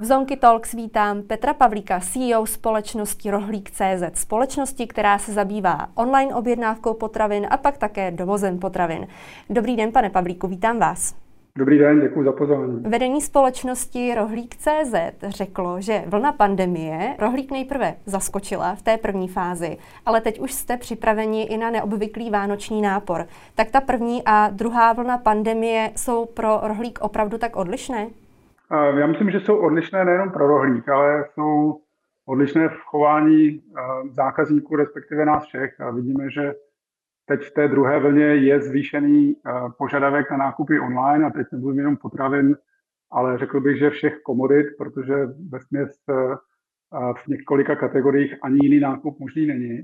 V Zonky Talks vítám Petra Pavlíka, CEO společnosti Rohlík.cz, společnosti, která se zabývá online objednávkou potravin a pak také dovozem potravin. Dobrý den, pane Pavlíku, vítám vás. Dobrý den, děkuji za pozvání. Vedení společnosti Rohlík.cz řeklo, že vlna pandemie Rohlík nejprve zaskočila v té první fázi, ale teď už jste připraveni i na neobvyklý vánoční nápor. Tak ta první a druhá vlna pandemie jsou pro Rohlík opravdu tak odlišné? Já myslím, že jsou odlišné nejenom pro rohlík, ale jsou odlišné v chování zákazníků, respektive nás všech. A vidíme, že teď v té druhé vlně je zvýšený požadavek na nákupy online a teď nebudu jenom potravin, ale řekl bych, že všech komodit, protože ve směs v několika kategoriích ani jiný nákup možný není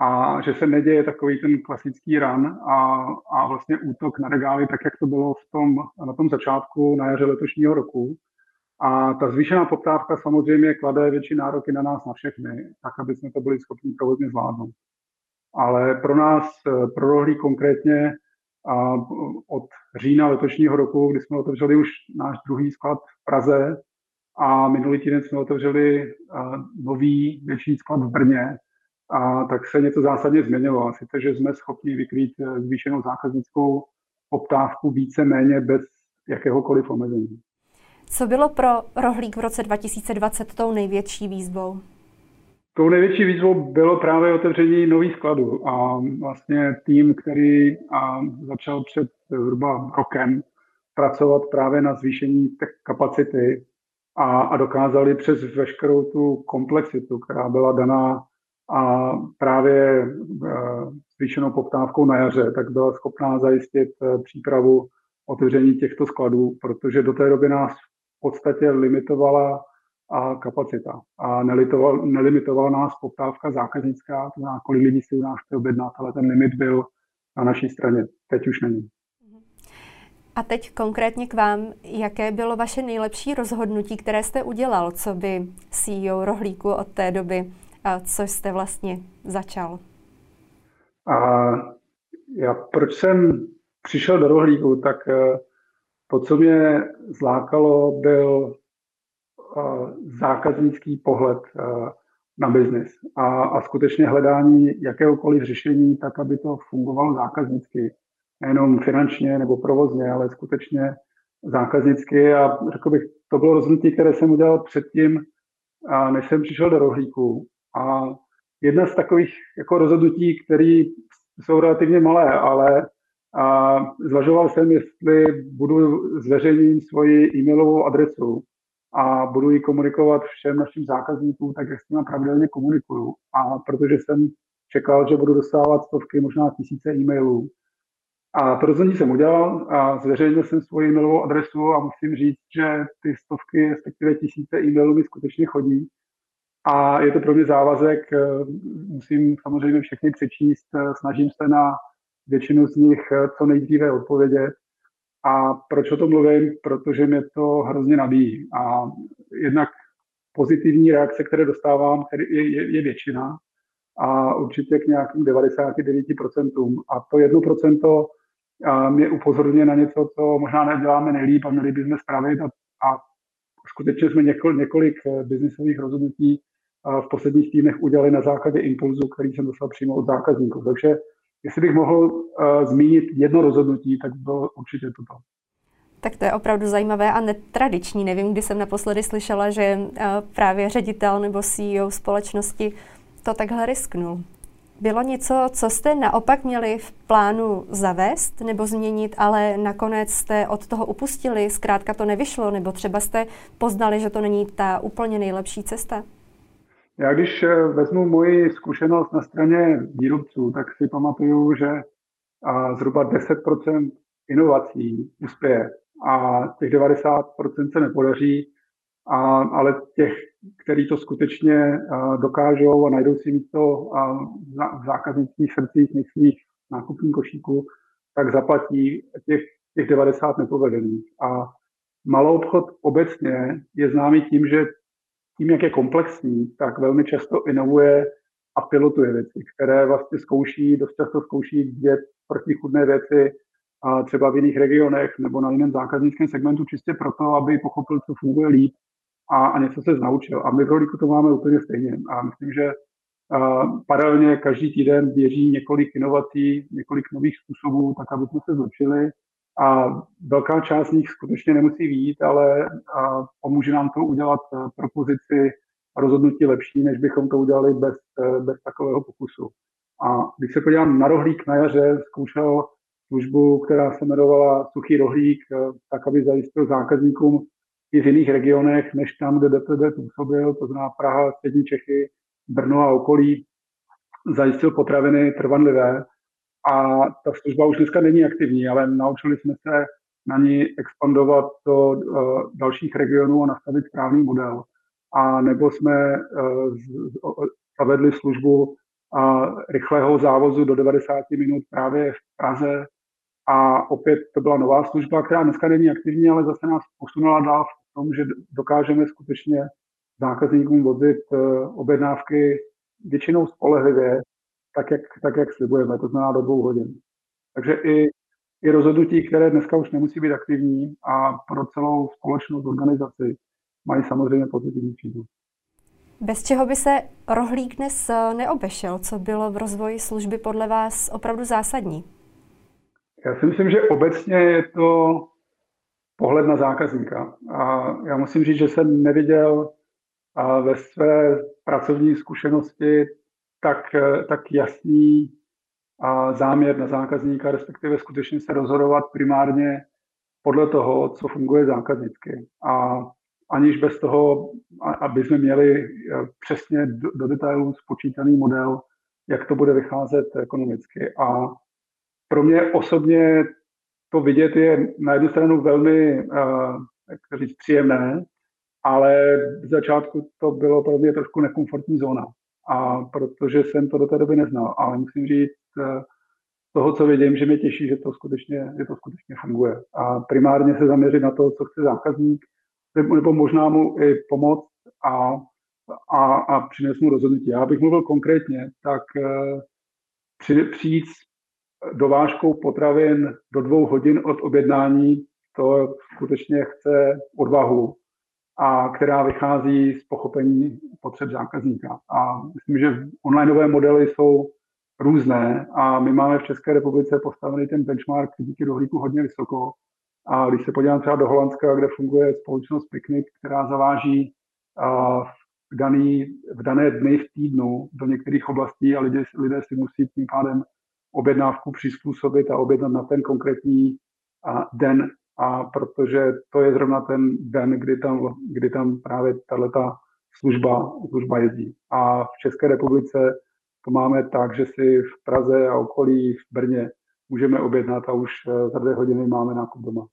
a že se neděje takový ten klasický run a, a vlastně útok na regály, tak jak to bylo v tom, na tom začátku, na jaře letošního roku. A ta zvýšená poptávka samozřejmě klade větší nároky na nás, na všechny, tak, aby jsme to byli schopni provozně zvládnout. Ale pro nás, pro rohlí konkrétně, a od října letošního roku, kdy jsme otevřeli už náš druhý sklad v Praze a minulý týden jsme otevřeli nový větší sklad v Brně, a tak se něco zásadně změnilo. A sice, že jsme schopni vykrýt eh, zvýšenou zákaznickou poptávku více méně bez jakéhokoliv omezení. Co bylo pro rohlík v roce 2020 tou největší výzvou? Tou největší výzvou bylo právě otevření nových skladů a vlastně tým, který začal před zhruba rokem pracovat právě na zvýšení té kapacity a, a dokázali přes veškerou tu komplexitu, která byla daná a právě eh, zvýšenou poptávkou na jaře, tak byla schopná zajistit eh, přípravu otevření těchto skladů, protože do té doby nás v podstatě limitovala a kapacita. A nelitoval, nelimitovala nás poptávka zákaznická, to znamená, kolik lidí si u nás chce objednat, ale ten limit byl na naší straně. Teď už není. A teď konkrétně k vám, jaké bylo vaše nejlepší rozhodnutí, které jste udělal, co by CEO Rohlíku od té doby co jste vlastně začal? A já proč jsem přišel do rohlíku, tak eh, to, co mě zlákalo, byl eh, zákaznický pohled eh, na biznis a, a skutečně hledání jakéhokoliv řešení tak, aby to fungovalo zákaznicky. Nejenom finančně nebo provozně, ale skutečně zákaznicky a řekl bych, to bylo rozhodnutí, které jsem udělal předtím, než jsem přišel do rohlíku. A jedna z takových jako rozhodnutí, které jsou relativně malé, ale a zvažoval jsem, jestli budu zveřejnit svoji e-mailovou adresu a budu ji komunikovat všem našim zákazníkům, tak jak s nimi pravidelně komunikuju. A protože jsem čekal, že budu dostávat stovky, možná tisíce e-mailů. A rozhodnutí jsem udělal a zveřejnil jsem svoji e-mailovou adresu a musím říct, že ty stovky, respektive tisíce e-mailů mi skutečně chodí. A je to pro mě závazek, eh, musím samozřejmě všechny přečíst, eh, snažím se na většinu z nich eh, co nejdříve odpovědět. A proč o tom mluvím? Protože mě to hrozně nabíjí. A jednak pozitivní reakce, které dostávám, je, je, je většina a určitě k nějakým 99%. A to 1% mě upozorňuje na něco, co možná neděláme nejlíp a měli bychom spravit. A, a skutečně jsme několik, několik biznisových rozhodnutí v posledních týdnech udělali na základě impulzu, který jsem dostal přímo od zákazníků. Takže jestli bych mohl uh, zmínit jedno rozhodnutí, tak bylo určitě toto. Tak to je opravdu zajímavé a netradiční. Nevím, kdy jsem naposledy slyšela, že uh, právě ředitel nebo CEO společnosti to takhle risknul. Bylo něco, co jste naopak měli v plánu zavést nebo změnit, ale nakonec jste od toho upustili, zkrátka to nevyšlo, nebo třeba jste poznali, že to není ta úplně nejlepší cesta? Já když eh, vezmu moji zkušenost na straně výrobců, tak si pamatuju, že zhruba 10% inovací uspěje a těch 90% se nepodaří, a, ale těch, kteří to skutečně dokážou a najdou si místo v zákaznických srdcích, myslích, nákupní košíku, tak zaplatí těch, těch 90 nepovedených. A malou obchod obecně je známý tím, že tím, jak je komplexní, tak velmi často inovuje a pilotuje věci, které vlastně zkouší, dost často zkouší dvě protichudné věci a třeba v jiných regionech nebo na jiném zákaznickém segmentu čistě proto, aby pochopil, co funguje líp a, a něco se naučil. A my v rohlíku to máme úplně stejně. A myslím, že a paralelně každý týden běží několik inovací, několik nových způsobů, tak aby jsme se zlepšili. A velká část z nich skutečně nemusí výjít, ale pomůže nám to udělat propozici rozhodnutí lepší, než bychom to udělali bez, bez takového pokusu. A když se podívám na rohlík na jaře, zkoušel službu, která se jmenovala Suchý rohlík, tak aby zajistil zákazníkům i v jiných regionech, než tam, kde DPD působil, to znamená Praha, Střední Čechy, Brno a okolí, zajistil potraviny trvanlivé. A ta služba už dneska není aktivní, ale naučili jsme se na ní expandovat do uh, dalších regionů a nastavit správný model. A nebo jsme uh, zavedli službu uh, rychlého závozu do 90 minut právě v Praze. A opět to byla nová služba, která dneska není aktivní, ale zase nás posunula dál v tom, že dokážeme skutečně zákazníkům vozit objednávky většinou spolehlivě, tak jak, tak jak slibujeme, to znamená do dvou hodin. Takže i, i rozhodnutí, které dneska už nemusí být aktivní a pro celou společnost, organizaci, mají samozřejmě pozitivní přínos. Bez čeho by se rohlík dnes eh, neobešel? Co bylo v rozvoji služby podle vás opravdu zásadní? Já si myslím, že obecně je to pohled na zákazníka. A já musím říct, že jsem neviděl ve své pracovní zkušenosti tak, tak jasný záměr na zákazníka, respektive skutečně se rozhodovat primárně podle toho, co funguje zákaznicky. A aniž bez toho, aby jsme měli e, přesně do, detailů spočítaný model, jak to bude vycházet ekonomicky. A pro mě osobně to vidět je na jednu stranu velmi, uh, jak říct, příjemné, ale v začátku to bylo pro mě trošku nekomfortní zóna. A protože jsem to do té doby neznal, ale musím říct, uh, toho, co vidím, že mě těší, že to skutečně, že to skutečně funguje. A primárně se zaměřit na to, co chce zákazník, nebo možná mu i pomoct a, a, a přinést mu rozhodnutí. Já bych mluvil konkrétně, tak uh, při, přijít dovážkou potravin do dvou hodin od objednání, to skutečně chce odvahu, a která vychází z pochopení potřeb zákazníka. A myslím, že onlineové modely jsou různé a my máme v České republice postavený ten benchmark díky dohlíku hodně vysoko. A když se podívám třeba do Holandska, kde funguje společnost Picnic, která zaváží v, daný, v dané dny v týdnu do některých oblastí a lidé, lidé si musí tím pádem objednávku přizpůsobit a objednat na ten konkrétní den. A protože to je zrovna ten den, kdy tam, kdy tam právě tato služba, služba jezdí. A v České republice to máme tak, že si v Praze a okolí v Brně můžeme objednat a už eh, za dvě hodiny máme nákup doma.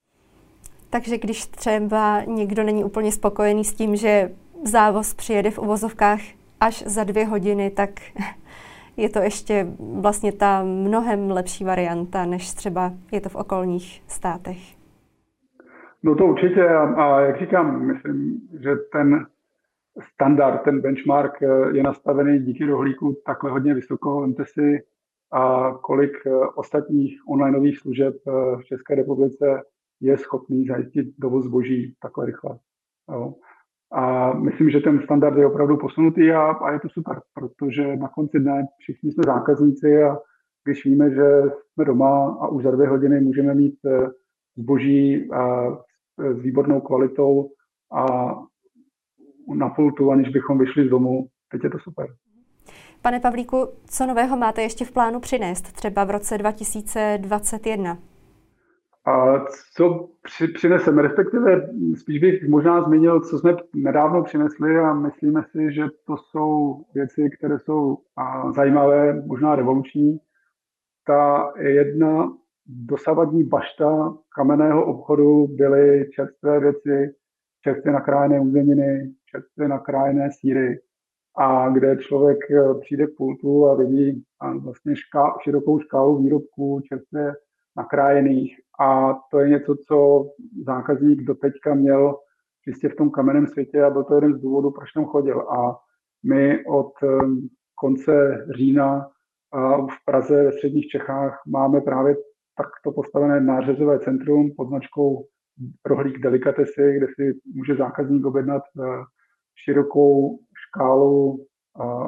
Takže když třeba někdo není úplně spokojený s tím, že závoz přijede v uvozovkách až za dvě hodiny, tak je to ještě vlastně ta mnohem lepší varianta, než třeba je to v okolních státech. No to určitě a, a jak říkám, myslím, že ten standard, ten benchmark eh, je nastavený díky rohlíku takhle hodně vysoko. Vemte si, a kolik eh, ostatních onlineových služeb eh, v České republice je schopný zajistit dovoz zboží takhle rychle. Jo. A myslím, že ten standard je opravdu posunutý a, a je to super, protože na konci dne všichni jsme zákazníci a když víme, že jsme doma a už za dvě hodiny můžeme mít zboží a s výbornou kvalitou a na pultu, aniž bychom vyšli z domu, teď je to super. Pane Pavlíku, co nového máte ještě v plánu přinést, třeba v roce 2021? A co při, přineseme, respektive spíš bych možná zmínil, co jsme nedávno přinesli a myslíme si, že to jsou věci, které jsou a, zajímavé, možná revoluční. Ta jedna dosavadní bašta kamenného obchodu byly čerstvé věci, čerstvě nakrájené uzeniny, čerstvě nakrájené síry, a kde člověk e, přijde k pultu a vidí vlastně šká, širokou škálu výrobků čerstvě nakrájených a to je něco, co zákazník doteďka měl čistě v tom kamenném světě a byl to jeden z důvodů, proč tam chodil. A my od ehm, konce října v Praze ve středních Čechách máme právě takto postavené nářezové centrum pod značkou rohlík delikatesy, kde si může zákazník objednat širokou škálu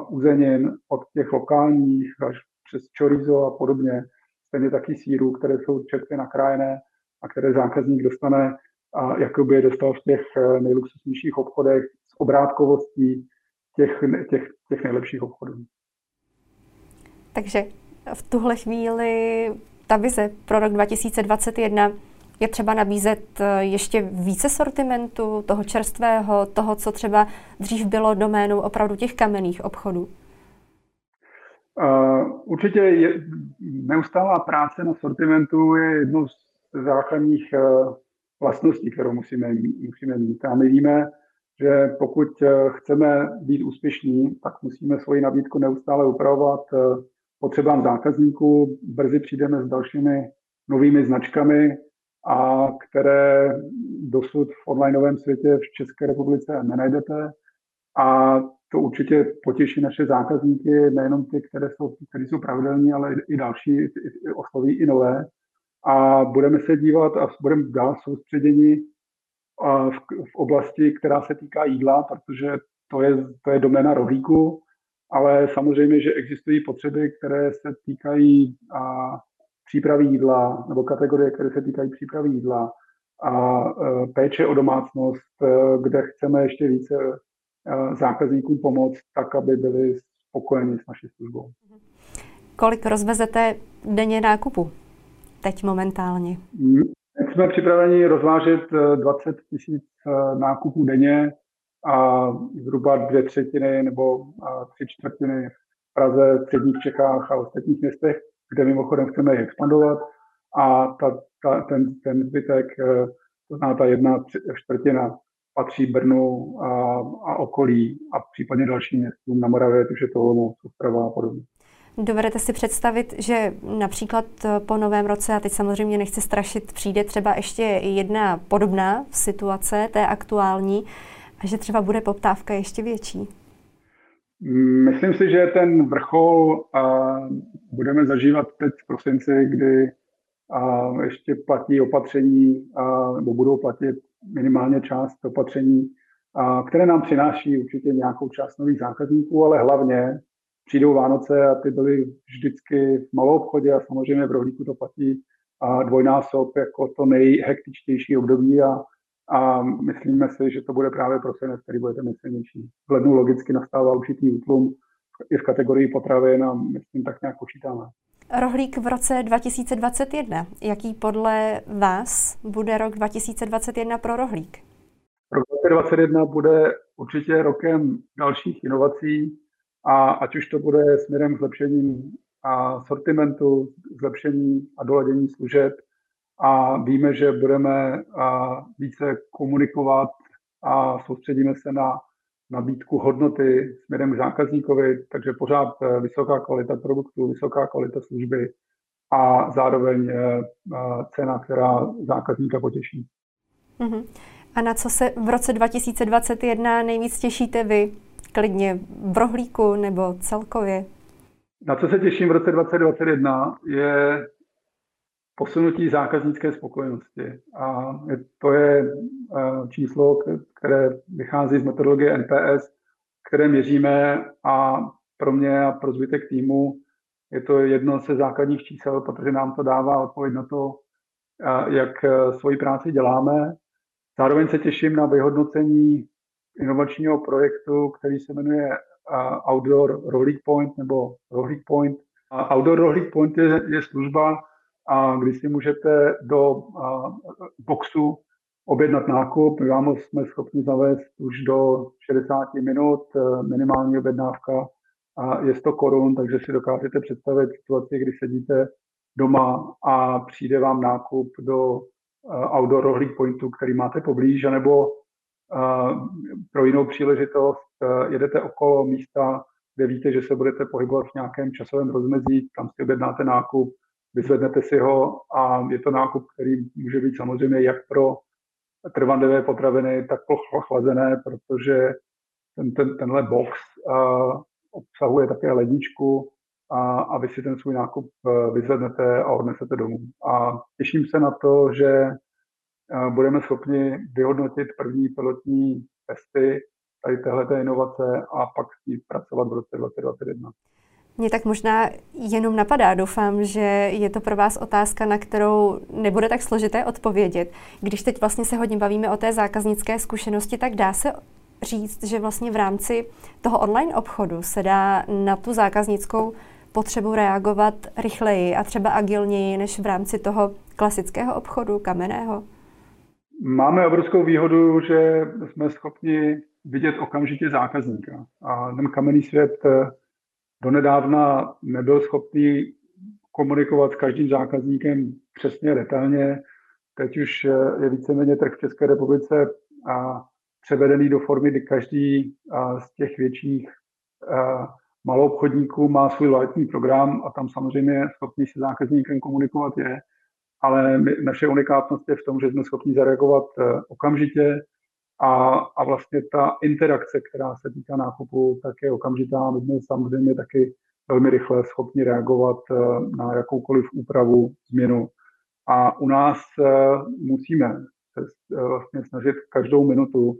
uzenin od těch lokálních až přes chorizo a podobně, stejně taky sírů, které jsou čerstvě nakrájené a které zákazník dostane a jakoby je dostal v těch eh, nejluxusnějších obchodech s obrátkovostí těch, těch, těch nejlepších obchodů. Takže v tuhle chvíli ta vize pro rok 2021 je třeba nabízet eh, ještě více sortimentu toho čerstvého, toho, co třeba dřív bylo doménou opravdu těch kamenných obchodů? Uh, určitě je, neustálá práce na sortimentu je jednou z základních uh, vlastností, kterou musíme, musíme mít. A my víme, že pokud chceme být úspěšní, tak musíme svoji nabídku neustále upravovat potřebám zákazníků. Brzy přijdeme s dalšími novými značkami, a které dosud v onlineovém světě v České republice nenajdete. A to určitě potěší naše zákazníky, nejenom ty, které jsou, které jsou pravidelní, ale i další, osloví i nové. A budeme se dívat a budeme dál soustředění v, v oblasti, která se týká jídla, protože to je, to je doména rohlíku, ale samozřejmě, že existují potřeby, které se týkají a, přípravy jídla nebo kategorie, které se týkají přípravy jídla a e, péče o domácnost, e, kde chceme ještě více e, zákazníkům pomoct, tak, aby byli spokojeni s naší službou. Kolik rozvezete denně nákupu teď momentálně? Teď jsme připraveni rozvážet 20 tisíc nákupů denně a zhruba dvě třetiny nebo tři čtvrtiny v Praze, středních Čechách a ostatních městech kde mimochodem chceme expandovat a ta, ta, ten, ten zbytek, eh, to znamená ta jedna čtvrtina, patří Brnu a, a okolí a případně dalším městům na Moravě, takže to Olomouc, Ostrava a podobně. Dovedete si představit, že například po novém roce, a teď samozřejmě nechci strašit, přijde třeba ještě jedna podobná situace té aktuální a že třeba bude poptávka ještě větší? Myslím si, že ten vrchol a budeme zažívat teď v prosinci, kdy a ještě platí opatření, a, nebo budou platit minimálně část opatření, a, které nám přináší určitě nějakou část nových zákazníků, ale hlavně přijdou Vánoce a ty byly vždycky v malou obchodě a samozřejmě v rohlíku to platí a dvojnásob jako to nejhektičtější období a a myslíme si, že to bude právě prosinec, který bude ten nejsilnější. V lednu logicky nastává určitý útlum i v kategorii potravin a my s tím tak nějak počítáme. Rohlík v roce 2021. Jaký podle vás bude rok 2021 pro rohlík? Rok 2021 bude určitě rokem dalších inovací a ať už to bude směrem k zlepšení a sortimentu, zlepšení a doladění služeb, a víme, že budeme více komunikovat a soustředíme se na nabídku hodnoty směrem k zákazníkovi, takže pořád e, vysoká kvalita produktu, vysoká kvalita služby a zároveň e, e, cena, která zákazníka potěší. Uh-huh. A na co se v roce 2021 nejvíc těšíte vy? Klidně v rohlíku nebo celkově? Na co se těším v roce 2021 je posunutí zákaznické spokojenosti. A to je eh, číslo, které vychází z metodologie NPS, které měříme a pro mě a pro zbytek týmu je to jedno ze základních čísel, protože nám to dává odpověď na to, eh, jak eh, svoji práci děláme. Zároveň se těším na vyhodnocení inovačního projektu, který se jmenuje Outdoor Rohlík Point nebo Rohlík Point. Outdoor Rohlík Point je, je služba, a kdy si můžete do boxu objednat nákup. My vám jsme schopni zavést už do 60 minut, e, minimální objednávka je 100 korun, takže si dokážete představit situaci, kdy sedíte doma a přijde vám nákup do e, outdoor rohlík pointu, který máte poblíž, anebo e, pro jinou příležitost jedete okolo místa, kde víte, že se budete pohybovat v nějakém časovém rozmezí, tam si objednáte nákup, vyzvednete si ho a je to nákup, který může být samozřejmě jak pro trvanlivé potraviny, tak pro chlazené, protože ten, ten, tenhle box uh, obsahuje také ledničku a, a vy si ten svůj nákup uh, vyzvednete a odnesete domů. A těším se na to, že budeme schopni vyhodnotit první pilotní testy tady téhle inovace a pak s ní pracovat v roce 2021. Mě tak možná jenom napadá, doufám, že je to pro vás otázka, na kterou nebude tak složité odpovědět. Když teď vlastně se hodně bavíme o té zákaznické zkušenosti, tak dá se říct, že vlastně v rámci toho online obchodu se dá na tu zákaznickou potřebu reagovat rychleji a třeba agilněji než v rámci toho klasického obchodu, kamenného? Máme obrovskou výhodu, že jsme schopni vidět okamžitě zákazníka. A ten kamenný svět eh, donedávna nebyl schopný komunikovat s každým zákazníkem přesně, detailně. Teď už eh, je víceméně trh v České republice a převedený do formy, kdy každý z těch větších malou obchodníků má svůj loajální program a tam samozřejmě schopný se zákazníkem komunikovat je, ale my, naše unikátnost je v tom, že jsme schopni zareagovat okamžitě a, a vlastně ta interakce, která se týká nákupu, tak je okamžitá. My jsme samozřejmě taky velmi rychle schopni reagovat e, na jakoukoliv úpravu, změnu. A u nás e, musíme se vlastně snažit každou minutu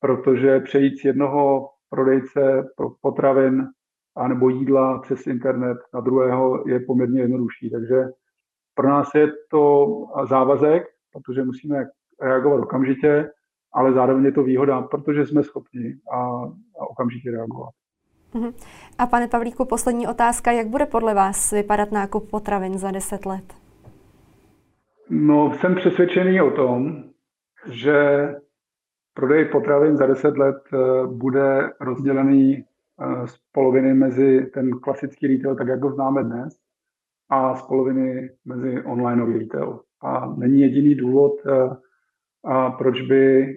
protože přejít z jednoho prodejce pro potravin a nebo jídla přes internet na druhého je poměrně jednodušší. Takže pro nás je to závazek, protože musíme reagovat okamžitě, ale zároveň je to výhoda, protože jsme schopni a, a okamžitě reagovat. Mhm. A pane Pavlíku, poslední otázka. Jak bude podle vás vypadat nákup potravin za 10 let? No, jsem přesvědčený o tom, že Prodej potravin za 10 let eh, bude rozdělený eh, z poloviny mezi ten klasický retail, tak jak ho známe dnes, a z poloviny mezi online retail. A není jediný důvod, eh, proč by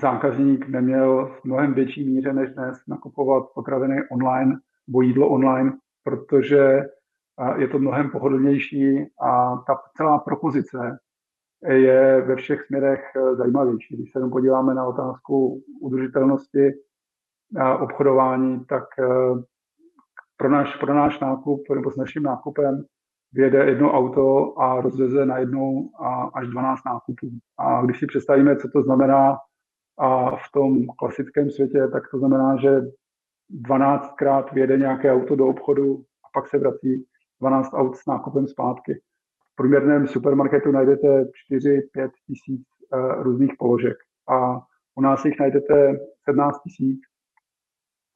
zákazník neměl v mnohem větší míře než dnes nakupovat potraviny online nebo jídlo online, protože je to mnohem pohodlnější a ta celá propozice je ve všech směrech eh, zajímavější. Když se jenom podíváme na otázku udržitelnosti a obchodování, tak eh, pro náš, pro náš nákup nebo s naším nákupem vyjede jedno auto a rozveze na jednou až 12 nákupů. A když si představíme, co to znamená a v tom klasickém světě, tak to znamená, že 12krát vyjede nějaké auto do obchodu a pak se vrací 12 aut s nákupem zpátky. Průměrném supermarketu najdete 4-5 tisíc uh, různých položek. A u nás jich najdete 17 tisíc.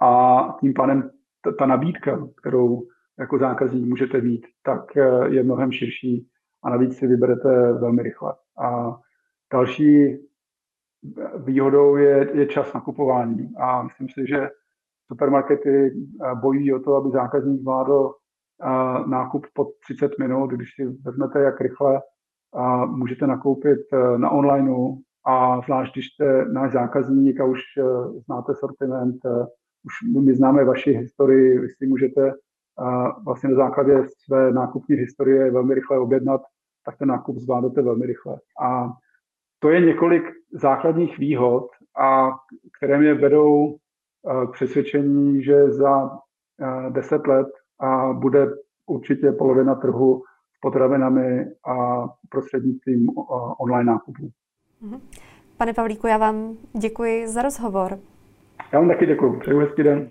A tím pádem ta nabídka, kterou jako zákazník můžete mít, tak uh, je mnohem širší a navíc si vyberete velmi rychle. A další výhodou je, je čas nakupování a myslím si, že supermarkety eh, bojují o to, aby zákazník zvládl nákup pod 30 minut, když si vezmete, jak rychle můžete nakoupit na onlineu a zvlášť, když jste náš zákazník a už znáte sortiment, už my známe vaši historii, vy si můžete vlastně na základě své nákupní historie velmi rychle objednat, tak ten nákup zvládnete velmi rychle. A to je několik základních výhod, a které mě vedou k přesvědčení, že za deset let a bude určitě polovina trhu s potravinami a prostřednictvím online nákupů. Mhm. Pane Pavlíku, já vám děkuji za rozhovor. Já vám taky děkuji. Přeju hezký den.